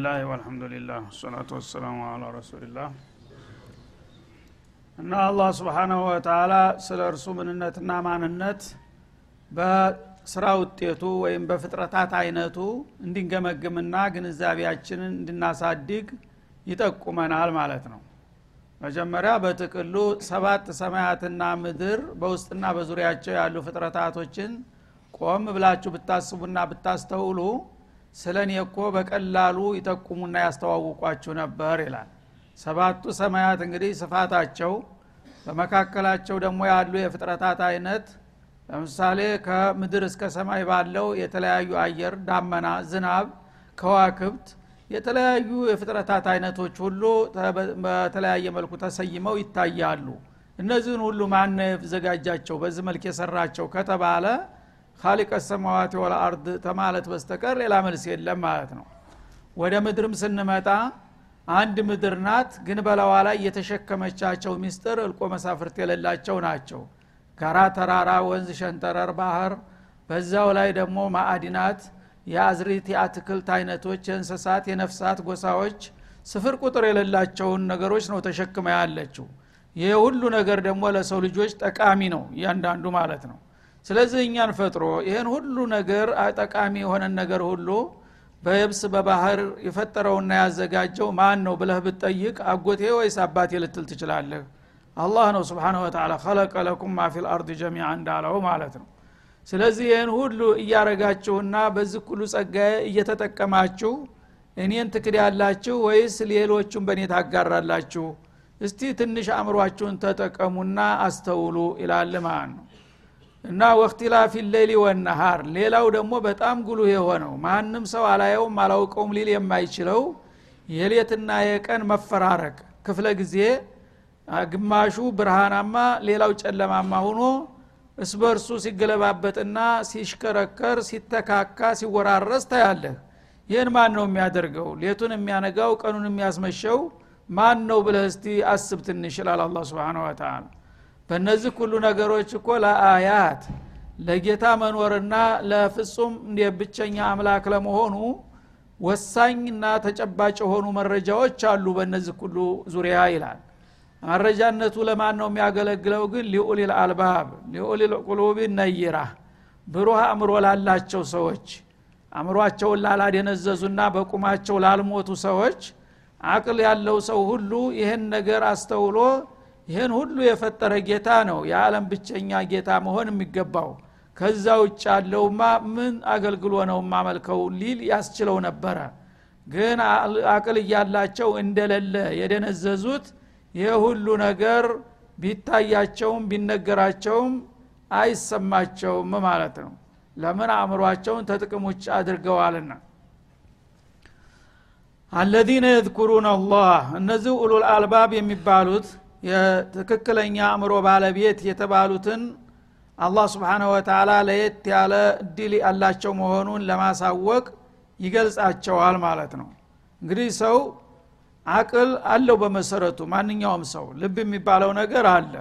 ብስሚላህ ወልሐምዱሊላህ ወሰላቱ ወሰላሙ አላ ረሱሊላህ እና አላህ ስብሓናሁ ወተላ ስለ እርሱ ምንነትና ማንነት በስራ ውጤቱ ወይም በፍጥረታት አይነቱ እንዲንገመግምና ግንዛቤያችንን እንድናሳድግ ይጠቁመናል ማለት ነው። መጀመሪያ በጥቅሉ ሰባት ሰማያትና ምድር በውስጥና በዙሪያቸው ያሉ ፍጥረታቶችን ቆም ብላችሁ ብታስቡና ብታስተውሉ ስለ እኔ እኮ በቀላሉ ይጠቁሙና ያስተዋውቋችሁ ነበር ይላል። ሰባቱ ሰማያት እንግዲህ ስፋታቸው በመካከላቸው ደግሞ ያሉ የፍጥረታት አይነት ለምሳሌ ከምድር እስከ ሰማይ ባለው የተለያዩ አየር ዳመና ዝናብ ከዋክብት የተለያዩ የፍጥረታት አይነቶች ሁሉ በተለያየ መልኩ ተሰይመው ይታያሉ። እነዚህን ሁሉ ማን ዘጋጃቸው በዚህ መልክ የሰራቸው ከተባለ ካሊቀ ሰማዋት ወለአርድ ተማለት በስተቀር ሌላ መልስ የለም ማለት ነው ወደ ምድርም ስንመጣ አንድ ምድር ናት ግን በላዋ ላይ የተሸከመቻቸው ሚስጥር እልቆ መሳፍርት የሌላቸው ናቸው። ጋራ ተራራ ወንዝ ሸንተረር ባህር በዛው ላይ ደግሞ ማዕዲናት የአዝሪት የአትክልት አይነቶች የእንስሳት የነፍሳት ጎሳዎች ስፍር ቁጥር የሌላቸውን ነገሮች ነው ተሸክመ ያለችው። ይህ ሁሉ ነገር ደግሞ ለሰው ልጆች ጠቃሚ ነው እያንዳንዱ ማለት ነው ስለዚህ እኛን ፈጥሮ ይህን ሁሉ ነገር ጠቃሚ የሆነን ነገር ሁሉ በየብስ በባህር የፈጠረውና ያዘጋጀው ማን ነው ብለህ ብትጠይቅ አጎቴ ወይስ አባቴ ልትል ትችላለህ? አላህ ነው ስብሓን ወተላ ከለቀ ለኩም ማ ፊል አርድ ጀሚዓ እንዳለው ማለት ነው። ስለዚህ ይህን ሁሉ እያረጋችሁና በዚህ ሁሉ ጸጋዬ እየተጠቀማችሁ እኔን ትክድ ያላችሁ ወይስ ሌሎቹን በእኔ ታጋራላችሁ? እስቲ ትንሽ አእምሯችሁን ተጠቀሙና አስተውሉ ይላል ማለት ነው እና ወክቲላፊ ሌሊ ወነሃር ሌላው ደግሞ በጣም ጉሉህ የሆነው ማንም ሰው አላየውም አላውቀውም ሊል የማይችለው የሌትና የቀን መፈራረቅ ክፍለ ጊዜ ግማሹ ብርሃናማ ሌላው ጨለማማ ሆኖ እስበርሱ ሲገለባበጥና ሲሽከረከር ሲተካካ ሲወራረስ ታያለህ። ይህን ማን ነው የሚያደርገው? ሌቱን የሚያነጋው ቀኑን የሚያስመሸው ማን ነው ብለህ እስቲ አስብ ትንሽ ይላል አላ ስብን ወተላ በእነዚህ ሁሉ ነገሮች እኮ ለአያት ለጌታ መኖርና ለፍጹም ብቸኛ አምላክ ለመሆኑ ወሳኝና ተጨባጭ የሆኑ መረጃዎች አሉ በእነዚህ ሁሉ ዙሪያ ይላል። መረጃነቱ ለማን ነው የሚያገለግለው ግን? ሊኡሊል አልባብ ሊኡሊል ቁሉቢ ነይራ ብሩህ አእምሮ ላላቸው ሰዎች አእምሯቸውን ላላደነዘዙና በቁማቸው ላልሞቱ ሰዎች አቅል ያለው ሰው ሁሉ ይህን ነገር አስተውሎ ይህን ሁሉ የፈጠረ ጌታ ነው። የዓለም ብቸኛ ጌታ መሆን የሚገባው። ከዛ ውጭ ያለውማ ምን አገልግሎ ነው ማመልከው ሊል ያስችለው ነበረ። ግን አቅል እያላቸው እንደሌለ የደነዘዙት ይህ ሁሉ ነገር ቢታያቸውም ቢነገራቸውም አይሰማቸውም ማለት ነው። ለምን አእምሯቸውን ተጥቅም ውጭ አድርገዋልና። አለዚነ የዝኩሩን አላህ እነዚህ ኡሉል አልባብ የሚባሉት የትክክለኛ አእምሮ ባለቤት የተባሉትን አላህ ስብሓነ ወተላ ለየት ያለ እድል ያላቸው መሆኑን ለማሳወቅ ይገልጻቸዋል ማለት ነው። እንግዲህ ሰው አቅል አለው በመሰረቱ ማንኛውም ሰው ልብ የሚባለው ነገር አለ።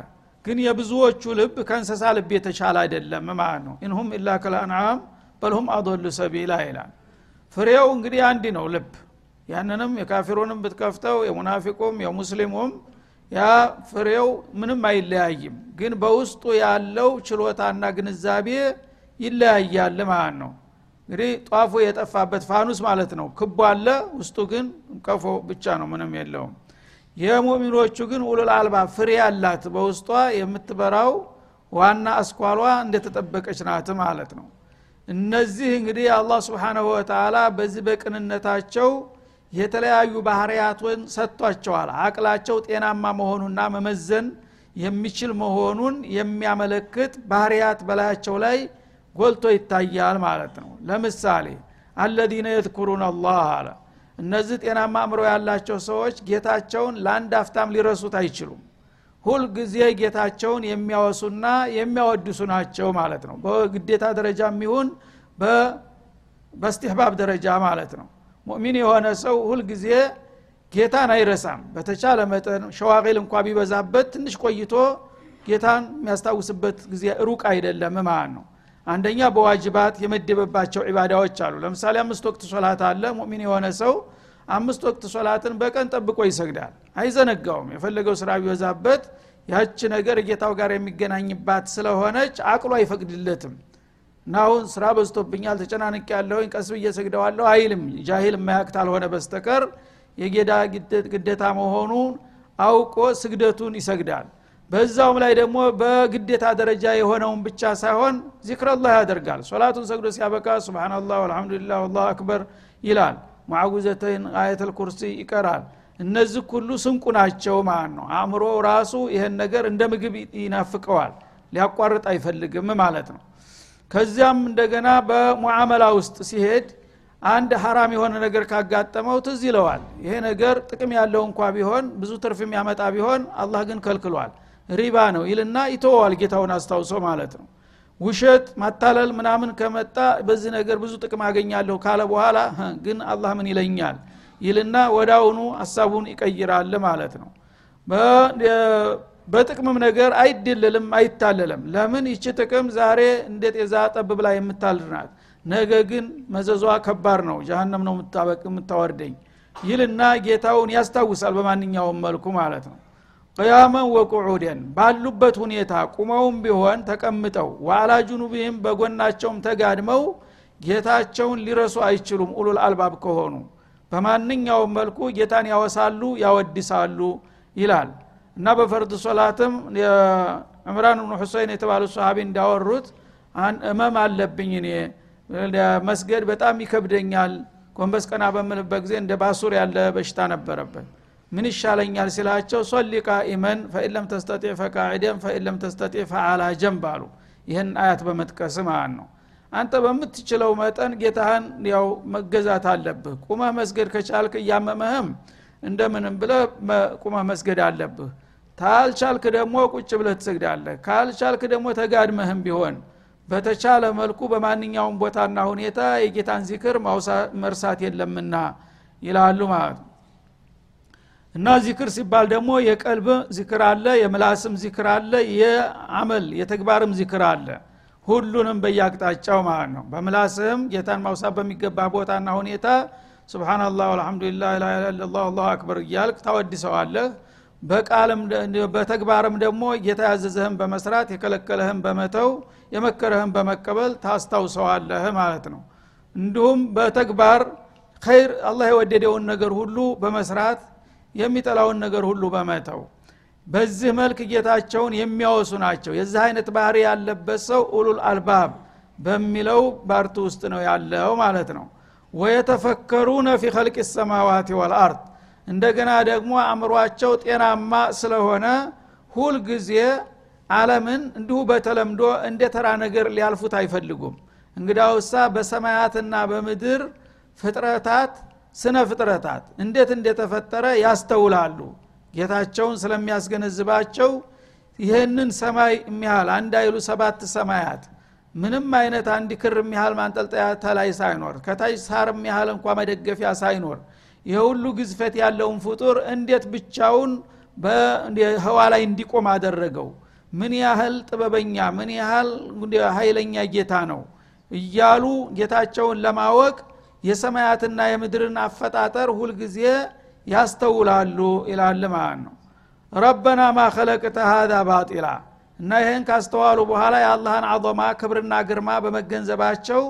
ግን የብዙዎቹ ልብ ከእንስሳ ልብ የተሻለ አይደለም ማለት ነው። ኢንሁም ኢላ ከልአንዓም በልሁም አዶሉ ሰቢላ ይላል። ፍሬው እንግዲህ አንድ ነው ልብ። ያንንም የካፊሩንም ብትከፍተው የሙናፊቁም የሙስሊሙም ያ ፍሬው ምንም አይለያይም። ግን በውስጡ ያለው ችሎታና ግንዛቤ ይለያያል ማለት ነው። እንግዲህ ጧፉ የጠፋበት ፋኑስ ማለት ነው። ክቡ አለ ውስጡ ግን ቀፎ ብቻ ነው ምንም የለውም። የሙሚኖቹ ግን ውሉል አልባ ፍሬ ያላት በውስጧ የምትበራው ዋና አስኳሏ እንደተጠበቀች ናት ማለት ነው። እነዚህ እንግዲህ አላህ ስብሓናሁ ወተላ በዚህ በቅንነታቸው የተለያዩ ባህርያቱን ሰጥቷቸዋል። አቅላቸው ጤናማ መሆኑና መመዘን የሚችል መሆኑን የሚያመለክት ባህርያት በላያቸው ላይ ጎልቶ ይታያል ማለት ነው። ለምሳሌ አለዚነ የዝኩሩን አላህ አለ። እነዚህ ጤናማ አእምሮ ያላቸው ሰዎች ጌታቸውን ለአንድ አፍታም ሊረሱት አይችሉም። ሁል ጊዜ ጌታቸውን የሚያወሱና የሚያወድሱ ናቸው ማለት ነው። በግዴታ ደረጃ የሚሆን በስትህባብ ደረጃ ማለት ነው ሙእሚን የሆነ ሰው ሁልጊዜ ጌታን አይረሳም። በተቻለ መጠን ሸዋቂል እንኳ ቢበዛበት ትንሽ ቆይቶ ጌታን የሚያስታውስበት ጊዜ ሩቅ አይደለም ማለት ነው። አንደኛ በዋጅባት የመደበባቸው ዒባዳዎች አሉ። ለምሳሌ አምስት ወቅት ሶላት አለ። ሙእሚን የሆነ ሰው አምስት ወቅት ሶላትን በቀን ጠብቆ ይሰግዳል። አይዘነጋውም። የፈለገው ስራ ቢበዛበት ያች ነገር ጌታው ጋር የሚገናኝባት ስለሆነች አቅሉ አይፈቅድለትም እና አሁን ስራ በዝቶብኛል ተጨናንቅ ያለሁኝ ቀስ ብዬ አይልም። ጃሂል የማያቅት አልሆነ በስተቀር የጌዳ ግዴታ መሆኑን አውቆ ስግደቱን ይሰግዳል። በዛውም ላይ ደግሞ በግዴታ ደረጃ የሆነውን ብቻ ሳይሆን ዚክረላህ ያደርጋል። ሶላቱን ሰግዶ ሲያበቃ ስብናላህ አልሐምዱሊላህ አላሁ አክበር ይላል። ሙዓጉዘተይን አየተል ኩርሲ ይቀራል። እነዚህ ሁሉ ስንቁ ናቸው ማለት ነው። አእምሮ ራሱ ይህን ነገር እንደ ምግብ ይናፍቀዋል። ሊያቋርጥ አይፈልግም ማለት ነው ከዚያም እንደገና በሙዓመላ ውስጥ ሲሄድ አንድ ሀራም የሆነ ነገር ካጋጠመው ትዝ ይለዋል። ይሄ ነገር ጥቅም ያለው እንኳ ቢሆን ብዙ ትርፍ የሚያመጣ ቢሆን አላህ ግን ከልክሏል። ሪባ ነው ይልና ይተወዋል ጌታውን አስታውሶ ማለት ነው። ውሸት ማታለል ምናምን ከመጣ በዚህ ነገር ብዙ ጥቅም አገኛለሁ ካለ በኋላ ግን አላህ ምን ይለኛል? ይልና ወዳውኑ ሀሳቡን ይቀይራል ማለት ነው በጥቅምም ነገር አይደለልም አይታለልም። ለምን? ይቺ ጥቅም ዛሬ እንደ ጤዛ ጠብ ብላ የምታልናት ነገ ግን መዘዟ ከባድ ነው። ጃሃንም ነው የምታወርደኝ ይልና ጌታውን ያስታውሳል በማንኛውም መልኩ ማለት ነው። ቅያመን ወቁዑደን ባሉበት ሁኔታ ቁመውም ቢሆን ተቀምጠው ዋላ ጁኑብህም በጎናቸውም ተጋድመው ጌታቸውን ሊረሱ አይችሉም። ኡሉል አልባብ ከሆኑ በማንኛውም መልኩ ጌታን ያወሳሉ ያወድሳሉ ይላል እና በፈርድ ሶላትም ዕምራን ብኑ ሁሰይን የተባሉ ሰሃቢ እንዳወሩት እመም አለብኝ እኔ መስገድ በጣም ይከብደኛል። ጎንበስ ቀና በምልበት ጊዜ እንደ ባሱር ያለ በሽታ ነበረበት ምን ይሻለኛል ሲላቸው ሶሊ ቃኢመን ፈኢለም ተስተጢዕ ፈቃዒደን ፈኢለም ተስተጢዕ ፈአላ ጀንብ አሉ። ይህን አያት በመጥቀስ ማለት ነው። አንተ በምትችለው መጠን ጌታህን ያው መገዛት አለብህ። ቁመህ መስገድ ከቻልክ እያመመህም እንደምንም ብለህ ቁመህ መስገድ አለብህ ታልቻልክ ደግሞ ቁጭ ብለህ ትሰግዳለህ። ካልቻልክ ደግሞ ተጋድመህም ቢሆን በተቻለ መልኩ በማንኛውም ቦታና ሁኔታ የጌታን ዚክር መርሳት የለምና ይላሉ ማለት እና ዚክር ሲባል ደግሞ የቀልብ ዚክር አለ የምላስም ዚክር አለ የአመል የተግባርም ዚክር አለ። ሁሉንም በየአቅጣጫው ማለት ነው። በምላስህም ጌታን ማውሳት በሚገባ ቦታና ሁኔታ ስብናላህ አልሐምዱሊላህ ላ ላ አላሁ አክበር እያልክ ታወድሰዋለህ በቃልም በተግባርም ደግሞ ጌታ ያዘዘህን በመስራት የከለከለህን በመተው የመከረህን በመቀበል ታስታውሰዋለህ ማለት ነው። እንዲሁም በተግባር ኸይር አላህ የወደደውን ነገር ሁሉ በመስራት የሚጠላውን ነገር ሁሉ በመተው። በዚህ መልክ ጌታቸውን የሚያወሱ ናቸው። የዚህ አይነት ባህሪ ያለበት ሰው ኡሉል አልባብ በሚለው ባርቱ ውስጥ ነው ያለው ማለት ነው። ወየተፈከሩነ ፊ ኸልቅ ሰማዋት ወልአርድ እንደገና ደግሞ አእምሯቸው ጤናማ ስለሆነ ሁልጊዜ አለምን እንዲሁ በተለምዶ እንደ ተራ ነገር ሊያልፉት አይፈልጉም። እንግዳውሳ በሰማያትና በምድር ፍጥረታት ስነ ፍጥረታት እንዴት እንደተፈጠረ ያስተውላሉ። ጌታቸውን ስለሚያስገነዝባቸው ይህንን ሰማይ የሚያህል አንድ አይሉ ሰባት ሰማያት ምንም አይነት አንድ ክር የሚያህል ማንጠልጠያ ተላይ ሳይኖር ከታች ሳር የሚያህል እንኳ መደገፊያ ሳይኖር ይህ ሁሉ ግዝፈት ያለውን ፍጡር እንዴት ብቻውን በህዋ ላይ እንዲቆም አደረገው? ምን ያህል ጥበበኛ ምን ያህል ኃይለኛ ጌታ ነው? እያሉ ጌታቸውን ለማወቅ የሰማያትና የምድርን አፈጣጠር ሁልጊዜ ያስተውላሉ ይላል ማለት ነው። ረበና ማ ኸለቅተ ሀዛ ባጢላ እና ይህን ካስተዋሉ በኋላ የአላህን አظማ ክብርና ግርማ በመገንዘባቸው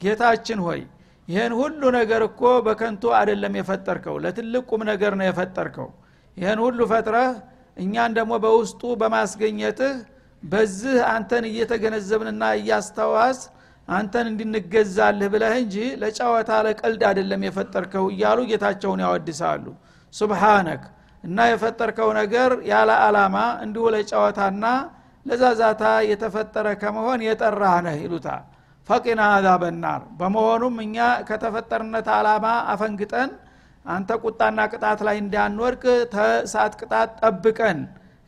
ጌታችን ሆይ ይህን ሁሉ ነገር እኮ በከንቱ አይደለም የፈጠርከው ለትልቅ ቁም ነገር ነው የፈጠርከው። ይህን ሁሉ ፈጥረህ እኛን ደግሞ በውስጡ በማስገኘትህ በዚህ አንተን እየተገነዘብንና እያስተዋስ አንተን እንድንገዛልህ ብለህ እንጂ ለጨዋታ ለቀልድ አይደለም የፈጠርከው እያሉ ጌታቸውን ያወድሳሉ። ሱብሃነክ። እና የፈጠርከው ነገር ያለ አላማ እንዲሁ ለጨዋታና ለዛዛታ የተፈጠረ ከመሆን የጠራህ ነህ ይሉታል ፈቂና አዛበ ናር በመሆኑም እኛ ከተፈጠርነት አላማ አፈንግጠን አንተ ቁጣና ቅጣት ላይ እንዳንወድቅ ተእሳት ቅጣት ጠብቀን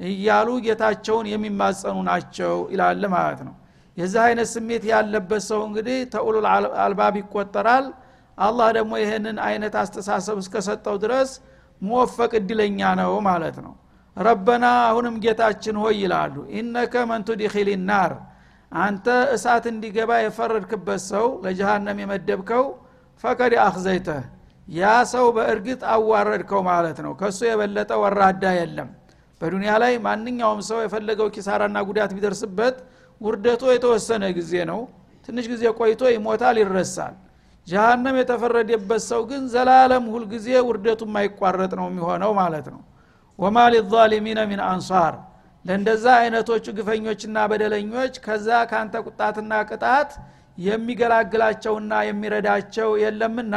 እያሉ ጌታቸውን የሚማጸኑ ናቸው ይላል ማለት ነው። የዚህ አይነት ስሜት ያለበት ሰው እንግዲህ ተኡሉል አልባብ ይቆጠራል። አላህ ደግሞ ይህንን አይነት አስተሳሰብ እስከሰጠው ድረስ መወፈቅ እድለኛ ነው ማለት ነው። ረበና አሁንም ጌታችን ሆይ ይላሉ። ኢነከ መንቱ ዲኪል ናር አንተ እሳት እንዲገባ የፈረድክበት ሰው ለጀሃነም የመደብከው ፈቀድ አክዘይተህ ያ ሰው በእርግጥ አዋረድከው ማለት ነው። ከእሱ የበለጠ ወራዳ የለም። በዱንያ ላይ ማንኛውም ሰው የፈለገው ኪሳራና ጉዳት ቢደርስበት ውርደቱ የተወሰነ ጊዜ ነው። ትንሽ ጊዜ ቆይቶ ይሞታል ይረሳል። ጀሃነም የተፈረደበት ሰው ግን ዘላለም ሁልጊዜ ውርደቱ የማይቋረጥ ነው የሚሆነው ማለት ነው። ወማ ሊዛሊሚነ ሚን አንሳር ለእንደዛ አይነቶቹ ግፈኞችና በደለኞች ከዛ ካንተ ቁጣትና ቅጣት የሚገላግላቸውና የሚረዳቸው የለምና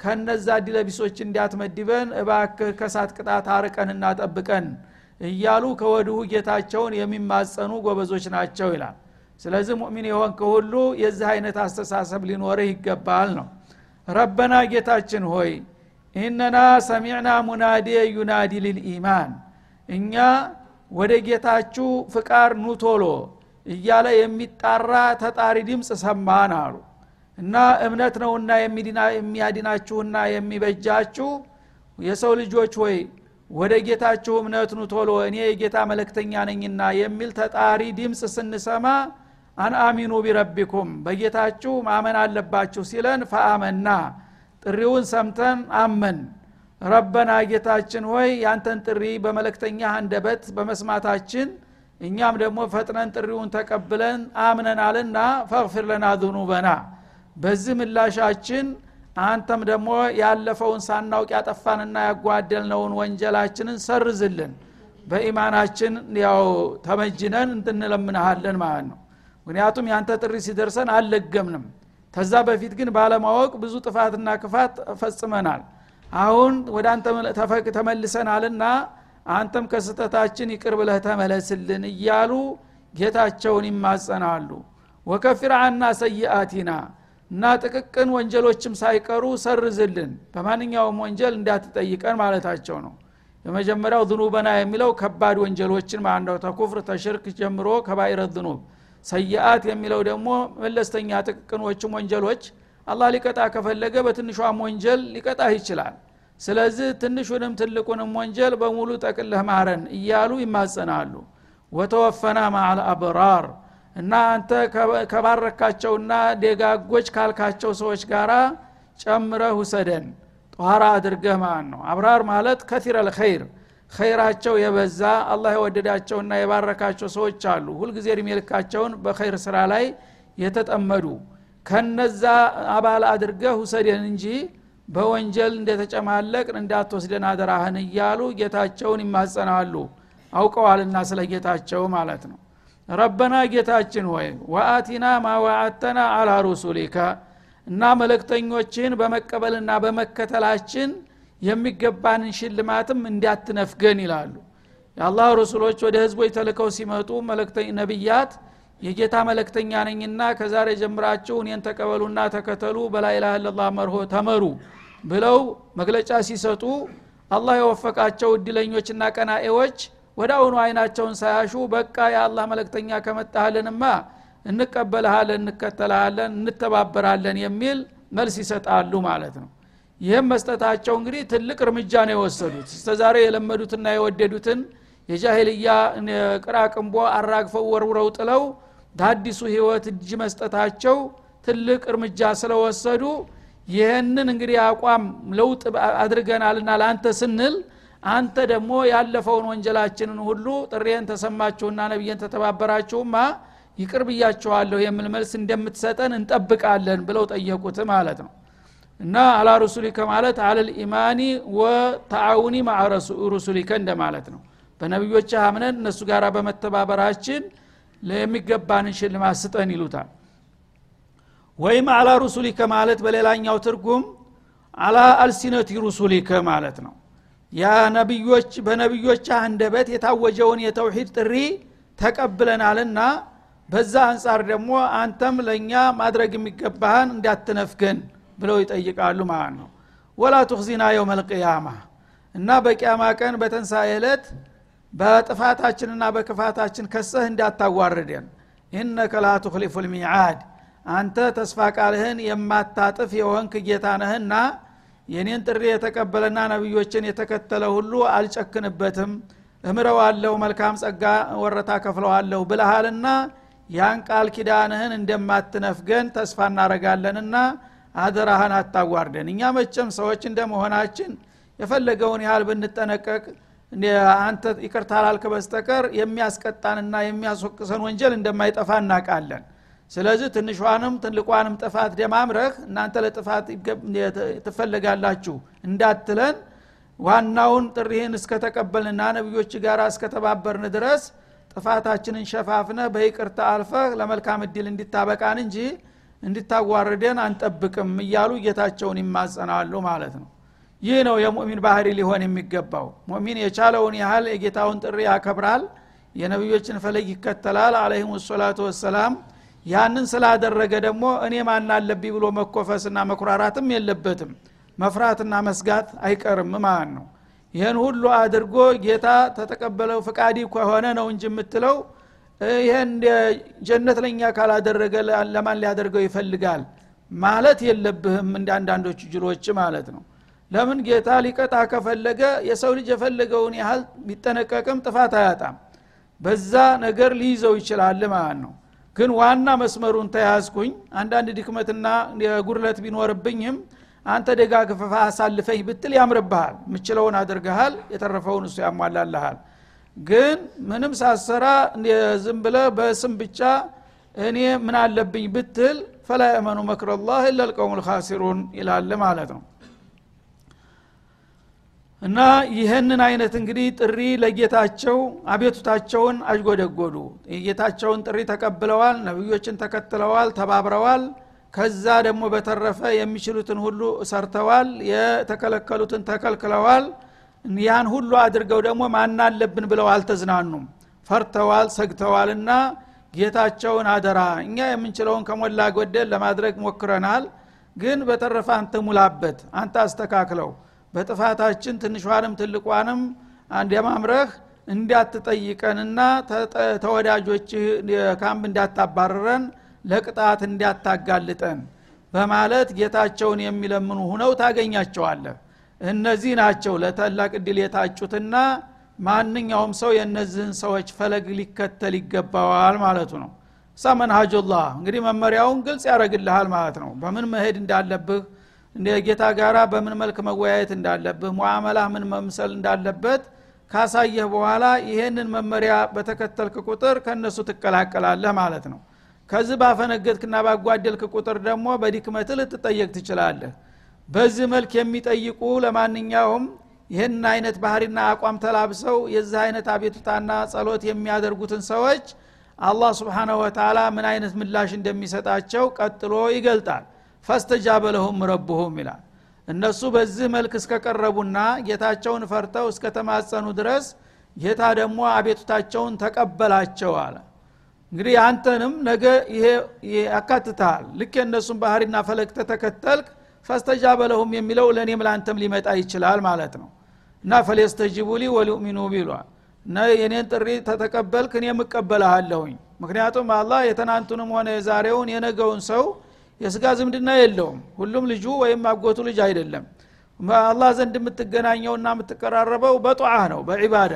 ከነዛ ዲለቢሶች እንዲያትመድበን እባክህ ከሳት ቅጣት አርቀንና ጠብቀን እያሉ ከወድሁ ጌታቸውን የሚማጸኑ ጎበዞች ናቸው ይላል። ስለዚህ ሙእሚን የሆንክ ሁሉ የዚህ አይነት አስተሳሰብ ሊኖርህ ይገባል ነው። ረበና ጌታችን ሆይ ኢነና ሰሚዕና ሙናዲ ዩናዲ ልልኢማን እኛ ወደ ጌታችሁ ፍቃር ኑቶሎ እያለ የሚጣራ ተጣሪ ድምፅ ሰማን አሉ። እና እምነት ነውና የሚያድናችሁና የሚበጃችሁ የሰው ልጆች ሆይ ወደ ጌታችሁ እምነት ኑ ቶሎ እኔ የጌታ መለክተኛ ነኝና የሚል ተጣሪ ድምፅ ስንሰማ አንአሚኑ ቢረቢኩም በጌታችሁ ማመን አለባችሁ ሲለን ፈአመና ጥሪውን ሰምተን አመን ረበና ጌታችን ሆይ ያንተን ጥሪ በመለክተኛ አንደበት በመስማታችን እኛም ደግሞ ፈጥነን ጥሪውን ተቀብለን አምነናልና ፈግፊር ለና ذኑበና በዚህ ምላሻችን አንተም ደግሞ ያለፈውን ሳናውቅ ያጠፋንና ያጓደልነውን ወንጀላችንን ሰርዝልን። በኢማናችን ያው ተመጅነን እንትንለምንሃለን ማለት ነው። ምክንያቱም ያንተ ጥሪ ሲደርሰን አልለገምንም ተዛ በፊት ግን ባለማወቅ ብዙ ጥፋትና ክፋት ፈጽመናል አሁን ወደ አንተ ተመልሰናልና አንተም ከስተታችን ይቅር ብለህ ተመለስልን እያሉ ጌታቸውን ይማጸናሉ። ወከፊር አና ሰይአቲና እና ጥቅቅን ወንጀሎችም ሳይቀሩ ሰርዝልን። በማንኛውም ወንጀል እንዳትጠይቀን ማለታቸው ነው። የመጀመሪያው ዝኑበና የሚለው ከባድ ወንጀሎችን ማንደው ተኩፍር ተሽርክ ጀምሮ ከባይረ ዝኑብ ሰይአት የሚለው ደግሞ መለስተኛ ጥቅቅኖችም ወንጀሎች አላህ ሊቀጣ ከፈለገ በትንሿም ወንጀል ሊቀጣህ ይችላል። ስለዚህ ትንሹንም ትልቁንም ወንጀል በሙሉ ጠቅልህ ማረን እያሉ ይማጸናሉ። ወተወፈና ማአል አብራር እና አንተ ከባረካቸውና ደጋጎች ካልካቸው ሰዎች ጋር ጨምረህ ውሰደን። ጠኋራ አድርገህ ማለት ነው። አብራር ማለት ከቲረ ልኸይር ኸይራቸው የበዛ አላህ የወደዳቸውና የባረካቸው ሰዎች አሉ። ሁልጊዜ እድሜ ልካቸውን በኸይር ስራ ላይ የተጠመዱ ከነዛ አባል አድርገህ ውሰደን እንጂ በወንጀል እንደተጨማለቅን እንዳትወስደን አደራህን እያሉ ጌታቸውን ይማጸናሉ። አውቀዋልና ስለ ጌታቸው ማለት ነው። ረበና ጌታችን ሆይ ወአቲና ማዋዓተና አላ ሩሱሊከ። እና መለክተኞችን በመቀበልና በመከተላችን የሚገባንን ሽልማትም እንዳትነፍገን ይላሉ። የአላህ ረሱሎች ወደ ህዝቦች ተልከው ሲመጡ ነቢያት የጌታ መለክተኛ ነኝና ከዛሬ ጀምራችሁ እኔን ተቀበሉና ተከተሉ በላኢላህ ለላ መርሆ ተመሩ ብለው መግለጫ ሲሰጡ አላህ የወፈቃቸው እድለኞችና ቀናኤዎች ወደ አሁኑ አይናቸውን ሳያሹ በቃ የአላህ መለክተኛ ከመጣህልንማ እንቀበልሃለን እንከተልሃለን እንተባበራለን የሚል መልስ ይሰጣሉ ማለት ነው። ይህም መስጠታቸው እንግዲህ ትልቅ እርምጃ ነው የወሰዱት። እስከዛሬ የለመዱትና የወደዱትን የጃሂልያ ቅራቅንቦ አራግፈው ወርውረው ጥለው በአዲሱ ህይወት እጅ መስጠታቸው ትልቅ እርምጃ ስለወሰዱ ይህንን እንግዲህ አቋም ለውጥ አድርገናልና ለአንተ ስንል አንተ ደግሞ ያለፈውን ወንጀላችንን ሁሉ ጥሬን ተሰማችሁና ነቢየን ተተባበራችሁማ ይቅር ብያችኋለሁ የሚል መልስ እንደምትሰጠን እንጠብቃለን ብለው ጠየቁት ማለት ነው። እና አላ ሩሱሊከ ማለት አለል ኢማኒ ወተአውኒ ማዓ ሩሱሊከ እንደማለት ነው። በነቢዮች አምነን እነሱ ጋር በመተባበራችን የሚገባንን ሽልማት ስጠን ይሉታል። ወይም አላ ሩሱሊከ ማለት በሌላኛው ትርጉም አላ አልሲነቲ ሩሱሊከ ማለት ነው። ያ ነቢዮች በነቢዮች አንደበት የታወጀውን የተውሂድ ጥሪ ተቀብለናልና በዛ አንጻር ደግሞ አንተም ለእኛ ማድረግ የሚገባህን እንዳትነፍገን ብለው ይጠይቃሉ ማለት ነው። ወላ ቱክዚና ልቅያማ እና በቅያማ ቀን በተንሳኤ ዕለት በጥፋታችንና በክፋታችን ከሰህ እንዳታዋርደን። ኢነከ ላ ቱክሊፉ ልሚዓድ አንተ ተስፋ ቃልህን የማታጥፍ የሆንክ ጌታ ነህና የኔን ጥሪ የተቀበለና ነቢዮችን የተከተለ ሁሉ አልጨክንበትም። እምረዋለሁ መልካም ጸጋ ወረታ ከፍለዋለሁ ብለሃልና ያን ቃል ኪዳንህን እንደማትነፍገን ተስፋ እናረጋለንና አደራህን አታዋርደን። እኛ መቸም ሰዎች እንደመሆናችን የፈለገውን ያህል ብንጠነቀቅ አንተ ይቅርታ ላልክ በስተቀር የሚያስቀጣንና የሚያስወቅሰን ወንጀል እንደማይጠፋ እናቃለን ስለዚህ ትንሿንም ትልቋንም ጥፋት ደማምረህ እናንተ ለጥፋት ትፈለጋላችሁ እንዳትለን ዋናውን ጥሪህን እስከተቀበልንና ነቢዮች ጋር እስከተባበርን ድረስ ጥፋታችንን ሸፋፍነ በይቅርታ አልፈህ ለመልካም እድል እንዲታበቃን እንጂ እንዲታዋርደን አንጠብቅም እያሉ ጌታቸውን ይማጸናሉ ማለት ነው ይህ ነው የሙእሚን ባህሪ ሊሆን የሚገባው። ሙእሚን የቻለውን ያህል የጌታውን ጥሪ ያከብራል የነቢዮችን ፈለግ ይከተላል። አለህም ሰላቱ ወሰላም ያንን ስላደረገ ደግሞ እኔ ማን አለብኝ ብሎ መኮፈስና መኩራራትም የለበትም። መፍራትና መስጋት አይቀርም ማለት ነው። ይህን ሁሉ አድርጎ ጌታ ተተቀበለው ፍቃዲ ከሆነ ነው እንጂ የምትለው ይህን ጀነት ለኛ ካላደረገ ለማን ሊያደርገው ይፈልጋል? ማለት የለብህም እንደ አንዳንዶቹ ጅሎች ማለት ነው ለምን ጌታ ሊቀጣ ከፈለገ የሰው ልጅ የፈለገውን ያህል ቢጠነቀቅም ጥፋት አያጣም። በዛ ነገር ሊይዘው ይችላል ማለት ነው። ግን ዋና መስመሩን ተያዝኩኝ። አንዳንድ ድክመትና ጉድለት ቢኖርብኝም አንተ ደጋግፈፋ አሳልፈኝ ብትል ያምርብሃል። ምችለውን አድርገሃል የተረፈውን እሱ ያሟላልሃል። ግን ምንም ሳሰራ ዝም ብለ በስም ብቻ እኔ ምን አለብኝ ብትል ፈላ የመኑ መክረላህ ኢላ ልቀውም ልካሲሩን ይላል ማለት ነው እና ይህንን አይነት እንግዲህ ጥሪ ለጌታቸው አቤቱታቸውን አጅጎደጎዱ የጌታቸውን ጥሪ ተቀብለዋል ነቢዮችን ተከትለዋል ተባብረዋል። ከዛ ደግሞ በተረፈ የሚችሉትን ሁሉ ሰርተዋል የተከለከሉትን ተከልክለዋል። ያን ሁሉ አድርገው ደግሞ ማናለብን ብለው አልተዝናኑም። ፈርተዋል ሰግተዋልና ጌታቸውን አደራ እኛ የምንችለውን ከሞላ ጎደል ለማድረግ ሞክረናል። ግን በተረፈ አንተ ሙላበት አንተ አስተካክለው በጥፋታችን ትንሿንም ትልቋንም አንደማምረህ እንዳትጠይቀንና ተወዳጆች ካምፕ እንዳታባረረን ለቅጣት እንዳታጋልጠን በማለት ጌታቸውን የሚለምኑ ሁነው ታገኛቸዋለህ። እነዚህ ናቸው ለታላቅ እድል የታጩትና ማንኛውም ሰው የእነዚህን ሰዎች ፈለግ ሊከተል ይገባዋል ማለቱ ነው። እሳ መንሃጁላህ እንግዲህ መመሪያውን ግልጽ ያደረግልሃል ማለት ነው። በምን መሄድ እንዳለብህ እንደ ጌታ ጋራ በምን መልክ መወያየት እንዳለብህ ሙዓመላ ምን መምሰል እንዳለበት ካሳየህ በኋላ ይሄንን መመሪያ በተከተልክ ቁጥር ከእነሱ ትቀላቀላለህ ማለት ነው። ከዚህ ባፈነገጥክና ባጓደልክ ቁጥር ደግሞ በዲክመት ልትጠየቅ ትችላለህ። በዚህ መልክ የሚጠይቁ ለማንኛውም ይህን አይነት ባህሪና አቋም ተላብሰው የዚህ አይነት አቤቱታና ጸሎት የሚያደርጉትን ሰዎች አላህ ስብሓናሁ ወተላ ምን አይነት ምላሽ እንደሚሰጣቸው ቀጥሎ ይገልጣል ፈስተጃበ ለሁም ረብሁም ይላል። እነሱ በዚህ መልክ እስከቀረቡና ጌታቸውን ፈርተው እስከተማጸኑ ድረስ ጌታ ደግሞ አቤቱታቸውን ተቀበላቸው አለ። እንግዲህ አንተንም ነገ ይሄ ያካትታል ልክ የእነሱን ባህሪና ፈለግ ተተከተልክ ፈስተጃበ ለሁም የሚለው ለእኔም ለአንተም ሊመጣ ይችላል ማለት ነው። እና ፈሌስተጂቡ ሊ ወሊኡሚኑ ቢሏል። እና የኔን ጥሪ ተተቀበልክ እኔም እቀበልሃለሁኝ። ምክንያቱም አላህ የትናንቱንም ሆነ የዛሬውን የነገውን ሰው የስጋ ዝምድና የለውም። ሁሉም ልጁ ወይም አጎቱ ልጅ አይደለም። አላህ ዘንድ የምትገናኘውና የምትቀራረበው በጧህ ነው በዒባዳ።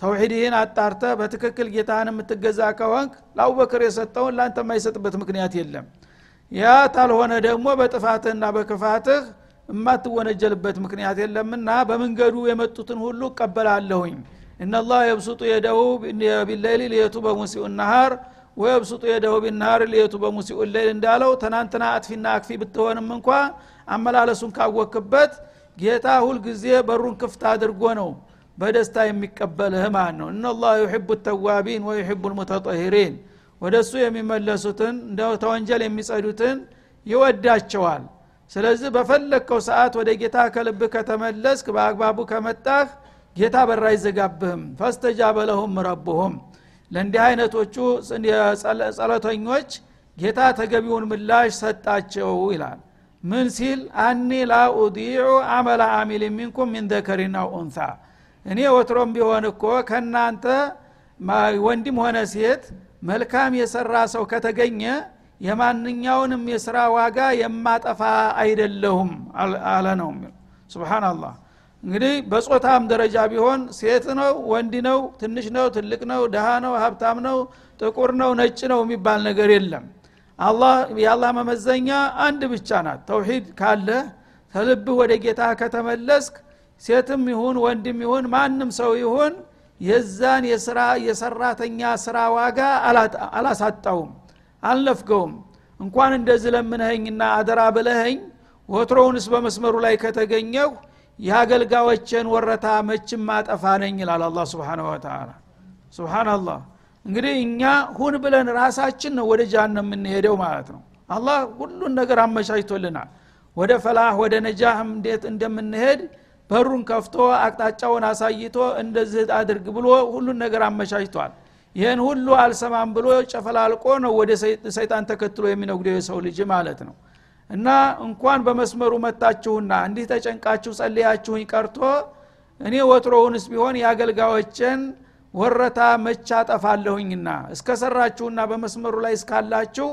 ተውሒድህን አጣርተህ በትክክል ጌታህን የምትገዛ ከሆንክ ለአቡበክር የሰጠውን ለአንተ የማይሰጥበት ምክንያት የለም። ያ ታልሆነ ደግሞ በጥፋትህና በክፋትህ የማትወነጀልበት ምክንያት የለምና በመንገዱ የመጡትን ሁሉ እቀበላለሁኝ። إن الله يبسط يده بالليل ليتوب مسيء النهار ويبسط يده بالنهار ليتوب مسيء الليل እንዳለው ትናንትና አጥፊና አክፊ ብትሆንም እንኳ አመላለሱን ካወክበት ጌታ ሁልጊዜ በሩን ክፍት አድርጎ ነው በደስታ የሚቀበልህ ማለት ነው። እናላህ ዩሕቡ ተዋቢን ወዩሕቡ ልሙተጠሂሪን። ወደ እሱ የሚመለሱትን ተወንጀል የሚጸዱትን ይወዳቸዋል። ስለዚህ በፈለግከው ሰዓት ወደ ጌታ ከልብህ ከተመለስክ በአግባቡ ከመጣህ ጌታ በራ አይዘጋብህም። ፈስተጃበ ለሁም ረብሁም ለእንዲህ አይነቶቹ ጸለተኞች ጌታ ተገቢውን ምላሽ ሰጣቸው ይላል። ምን ሲል? አኒ ላ ኡዲዑ አመላ አሚል ሚንኩም ሚን ዘከሪና ኡንሳ። እኔ ወትሮም ቢሆን እኮ ከእናንተ ወንድም ሆነ ሴት መልካም የሰራ ሰው ከተገኘ የማንኛውንም የስራ ዋጋ የማጠፋ አይደለሁም አለ ነው ስብናላህ እንግዲህ በጾታም ደረጃ ቢሆን ሴት ነው ወንድ ነው ትንሽ ነው ትልቅ ነው ድሃ ነው ሀብታም ነው ጥቁር ነው ነጭ ነው የሚባል ነገር የለም። አላህ የአላህ መመዘኛ አንድ ብቻ ናት። ተውሂድ ካለ ተልብህ ወደ ጌታ ከተመለስክ ሴትም ይሁን ወንድም ይሁን ማንም ሰው ይሁን የዛን የስራ የሰራተኛ ስራ ዋጋ አላሳጣውም አልነፍገውም። እንኳን እንደዚህ ለምነኸኝና አደራ ብለኸኝ ወትሮውንስ በመስመሩ ላይ ከተገኘሁ የአገልጋዮችን ወረታ መችም ማጠፋ ነኝ ይላል አላ ስብን ወተላ ስብናላህ እንግዲህ እኛ ሁን ብለን ራሳችን ነው ወደ ጃሃንም የምንሄደው ማለት ነው። አላህ ሁሉን ነገር አመቻችቶልናል። ወደ ፈላህ ወደ ነጃህም እንዴት እንደምንሄድ በሩን ከፍቶ አቅጣጫውን አሳይቶ እንደዚህ አድርግ ብሎ ሁሉን ነገር አመቻችቷል። ይህን ሁሉ አልሰማም ብሎ ጨፈላልቆ ነው ወደ ሰይጣን ተከትሎ የሚነጉደው የሰው ልጅ ማለት ነው እና እንኳን በመስመሩ መጣችሁና እንዲህ ተጨንቃችሁ ጸልያችሁኝ ቀርቶ እኔ ወትሮውንስ ቢሆን የአገልጋዮችን ወረታ መቻ ጠፋለሁኝና እስከ ሰራችሁና በመስመሩ ላይ እስካላችሁ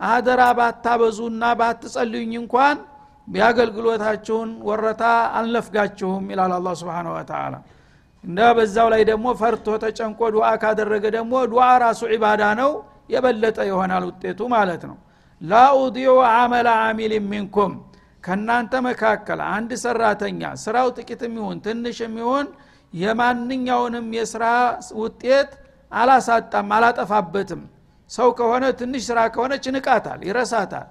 አደራ ባታበዙና ባትጸልዩኝ እንኳን የአገልግሎታችሁን ወረታ አልነፍጋችሁም ይላል አላ ስብን ወተላ እና በዛው ላይ ደግሞ ፈርቶ ተጨንቆ ዱዓ ካደረገ ደግሞ ዱዓ ራሱ ዒባዳ ነው የበለጠ ይሆናል ውጤቱ ማለት ነው ላኡዲዑ አመለ አሚል ሚንኩም። ከእናንተ መካከል አንድ ሰራተኛ ስራው ጥቂት የሚሆን ትንሽ የሚሆን የማንኛውንም የስራ ውጤት አላሳጣም አላጠፋበትም። ሰው ከሆነ ትንሽ ስራ ከሆነች ንቃታል ይረሳታል።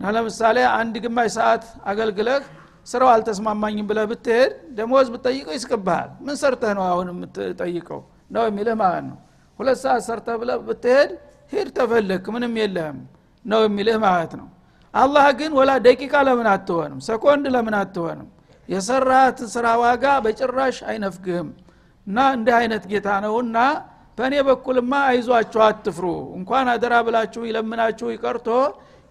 እና ለምሳሌ አንድ ግማሽ ሰዓት አገልግለህ ስራው አልተስማማኝም ብለህ ብትሄድ ደሞዝ ብትጠይቀው ይስቅብሃል። ምን ሰርተህ ነው አሁን የምትጠይቀው? ነው የሚልህ ማለት ነው። ሁለት ሰዓት ሰርተህ ብለህ ብትሄድ ሂድ ተፈለክ ምንም የለህም ነው የሚልህ ማለት ነው። አላህ ግን ወላ ደቂቃ ለምን አትሆንም? ሰኮንድ ለምን አትሆንም? የሰራት ስራ ዋጋ በጭራሽ አይነፍግህም። እና እንዲህ አይነት ጌታ ነውና በእኔ በኩልማ አይዟችሁ አትፍሩ። እንኳን አደራ ብላችሁ ይለምናችሁ ይቀርቶ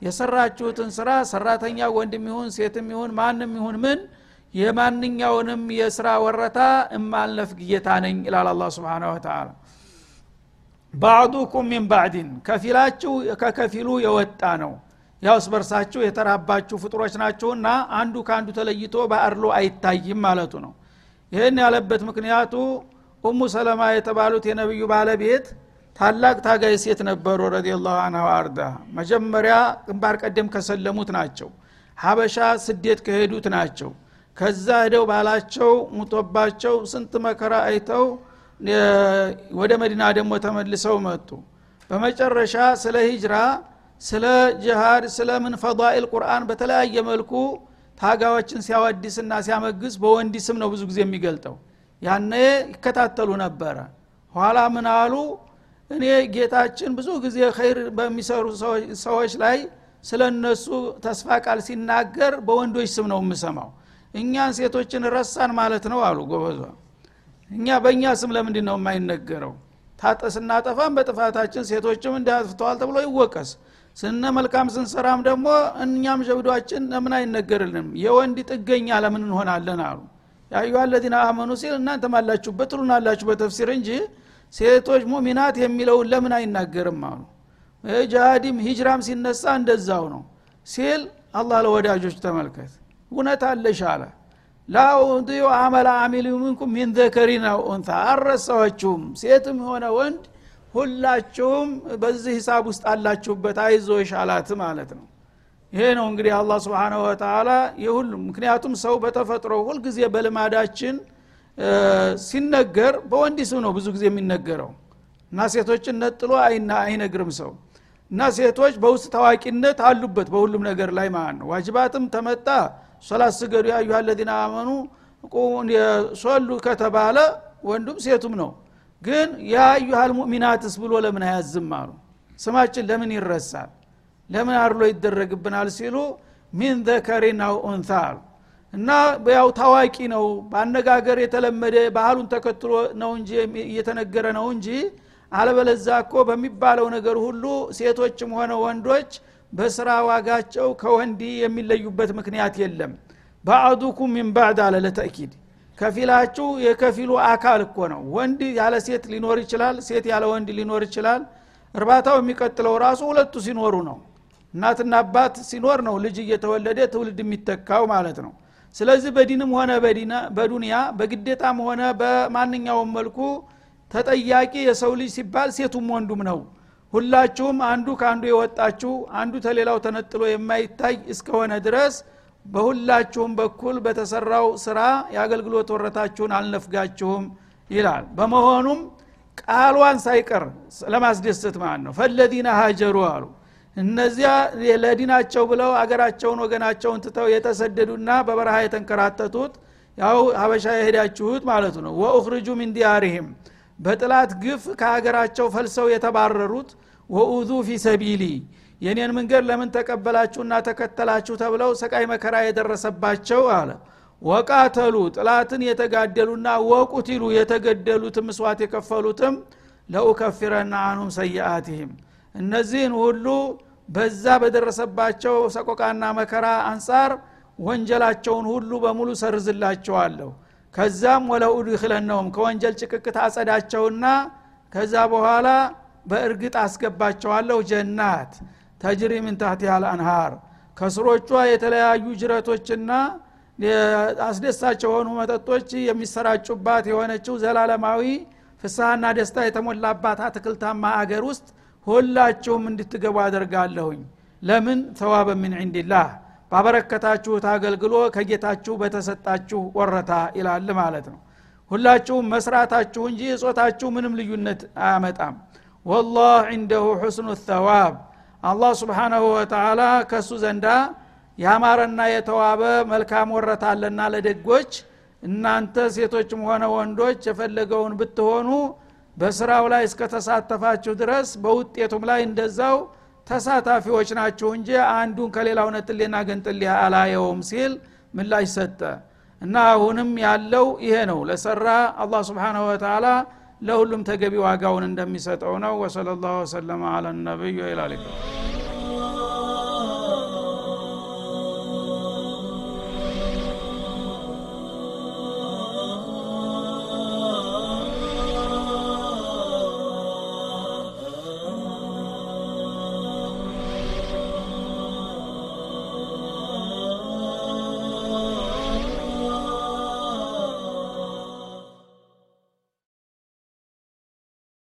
የሰራችሁትን ስራ ሰራተኛ ወንድም ይሁን ሴትም ይሁን ማንም ይሁን ምን የማንኛውንም የስራ ወረታ እማልነፍግ ጌታ ነኝ ይላል አላ ስብን ወተላ ባዕዱኩም ሚን ባዕድን ከፊላችሁ ከከፊሉ የወጣ ነው። ያው ስበርሳችሁ የተራባችሁ ፍጡሮች ናችሁና አንዱ ከአንዱ ተለይቶ በአድሎ አይታይም ማለቱ ነው። ይህን ያለበት ምክንያቱ ኡሙ ሰለማ የተባሉት የነቢዩ ባለቤት ታላቅ ታጋይ ሴት ነበሩ ረዲላሁ አንሁ አርዳ መጀመሪያ ግንባር ቀደም ከሰለሙት ናቸው። ሀበሻ ስደት ከሄዱት ናቸው። ከዛ ሄደው ባላቸው ሙቶባቸው ስንት መከራ አይተው ወደ መዲና ደግሞ ተመልሰው መጡ። በመጨረሻ ስለ ሂጅራ ስለ ጅሃድ ስለ ምን ፈዳኢል ቁርአን በተለያየ መልኩ ታጋዎችን ሲያወድስና ሲያመግስ በወንዲ ስም ነው ብዙ ጊዜ የሚገልጠው። ያነ ይከታተሉ ነበረ። ኋላ ምን አሉ? እኔ ጌታችን ብዙ ጊዜ ኸይር በሚሰሩ ሰዎች ላይ ስለ እነሱ ተስፋ ቃል ሲናገር በወንዶች ስም ነው የምሰማው። እኛን ሴቶችን ረሳን ማለት ነው አሉ ጎበዟ እኛ በእኛ ስም ለምንድን ነው የማይነገረው ስናጠፋም በጥፋታችን ሴቶችም እንዳጥፍተዋል ተብሎ ይወቀስ። ስነ መልካም ስንሰራም ደግሞ እኛም ጀብዷችን ለምን አይነገርልንም? የወንድ ጥገኛ ለምን እንሆናለን አሉ። ያዩ አለዚነ አመኑ ሲል እናንተም አላችሁበት ትሉናላችሁ በተፍሲር እንጂ ሴቶች ሙሚናት የሚለውን ለምን አይናገርም አሉ። ጃሃዲም ሂጅራም ሲነሳ እንደዛው ነው ሲል አላህ ለወዳጆች ተመልከት። እውነት አለሽ አለ ላኡዲዩ አመላ አሚል ሚንኩም ሚን ዘከሪን አው ኡንታ አረሳዋችሁም ሴትም የሆነ ወንድ ሁላችሁም በዚህ ሂሳብ ውስጥ አላችሁበት አይዞሽ አላት ማለት ነው። ይሄ ነው እንግዲህ አላህ ስብንሁ ወተላ የሁሉም። ምክንያቱም ሰው በተፈጥሮ ሁልጊዜ በልማዳችን ሲነገር በወንድ ስም ነው ብዙ ጊዜ የሚነገረው። እና ሴቶችን ነጥሎ አይነግርም ሰው። እና ሴቶች በውስጥ ታዋቂነት አሉበት በሁሉም ነገር ላይ ማለት ነው። ዋጅባትም ተመጣ ሶላት ስገዱ ያዩ አለዚነ አመኑ ሶሉ ከተባለ ወንዱም ሴቱም ነው። ግን የአዩሃል ሙእሚናትስ ብሎ ለምን አያዝም አሉ። ስማችን ለምን ይረሳል? ለምን አድሎ ይደረግብናል ሲሉ ሚን ዘከሪን ኡንታ አሉ። እና ያው ታዋቂ ነው። በአነጋገር የተለመደ ባህሉን ተከትሎ ነው እንጂ እየተነገረ ነው እንጂ አለበለዛ እኮ በሚባለው ነገር ሁሉ ሴቶችም ሆነ ወንዶች በስራ ዋጋቸው ከወንዲ የሚለዩበት ምክንያት የለም። ባዕዱኩም ሚን ባዕድ አለ ለተእኪድ። ከፊላችሁ የከፊሉ አካል እኮ ነው። ወንድ ያለ ሴት ሊኖር ይችላል ሴት ያለ ወንድ ሊኖር ይችላል። እርባታው የሚቀጥለው ራሱ ሁለቱ ሲኖሩ ነው። እናትና አባት ሲኖር ነው ልጅ እየተወለደ ትውልድ የሚተካው ማለት ነው። ስለዚህ በዲንም ሆነ በዱንያ በግዴታም ሆነ በማንኛውም መልኩ ተጠያቂ የሰው ልጅ ሲባል ሴቱም ወንዱም ነው ሁላችሁም አንዱ ከአንዱ የወጣችሁ አንዱ ተሌላው ተነጥሎ የማይታይ እስከሆነ ድረስ በሁላችሁም በኩል በተሰራው ስራ የአገልግሎት ወረታችሁን አልነፍጋችሁም ይላል። በመሆኑም ቃሏን ሳይቀር ለማስደሰት ማለት ነው። ፈለዲና ሀጀሩ አሉ። እነዚያ ለዲናቸው ብለው አገራቸውን ወገናቸውን ትተው የተሰደዱና በበረሃ የተንከራተቱት ያው ሀበሻ የሄዳችሁት ማለቱ ነው። ወኡኽርጁ ሚን ዲያሪህም በጥላት ግፍ ከሀገራቸው ፈልሰው የተባረሩት ወኡዙ ፊ ሰቢሊ የኔን መንገድ ለምን ተቀበላችሁና ተከተላችሁ ተብለው ሰቃይ መከራ የደረሰባቸው አለ። ወቃተሉ ጥላትን የተጋደሉና ወቁቲሉ የተገደሉትም ምስዋት የከፈሉትም ለኡከፊረና አንሁም ሰይአትህም እነዚህን ሁሉ በዛ በደረሰባቸው ሰቆቃና መከራ አንጻር ወንጀላቸውን ሁሉ በሙሉ ሰርዝላቸዋለሁ ከዛም ወለኡድክለነውም ከወንጀል ጭቅቅት አጸዳቸውና ከዛ በኋላ በእርግጥ አስገባቸዋለሁ ጀናት ተጅሪ ምን ታህት ያል አንሃር ከስሮቿ የተለያዩ ጅረቶችና አስደሳች የሆኑ መጠጦች የሚሰራጩባት የሆነችው ዘላለማዊ ፍስሐና ደስታ የተሞላባት አትክልታማ አገር ውስጥ ሁላችሁም እንድትገቡ አደርጋለሁኝ። ለምን? ተዋበ ምን ዕንድላህ ባበረከታችሁት አገልግሎ ከጌታችሁ በተሰጣችሁ ወረታ ይላል ማለት ነው። ሁላችሁም መስራታችሁ እንጂ እጾታችሁ ምንም ልዩነት አያመጣም። ወላህ እንደሁ ሑስኑ ተዋብ። አላህ ስብሓናሁ ወተላ ከእሱ ዘንዳ ያማረና የተዋበ መልካም ወረታ አለና ለደጎች እናንተ ሴቶችም ሆነ ወንዶች የፈለገውን ብትሆኑ በስራው ላይ እስከተሳተፋችሁ ድረስ በውጤቱም ላይ እንደዛው ተሳታፊዎች ናችሁ እንጂ አንዱን ከሌላው ነጥሌና ገንጥሌ አላየውም ሲል ምላሽ ሰጠ። እና አሁንም ያለው ይሄ ነው። ለሰራ አላህ ስብሓንሁ ወተላ ለሁሉም ተገቢ ዋጋውን እንደሚሰጠው ነው። ወሰለ ላሁ ወሰለማ አላ ነቢይ ወኢላሊኩም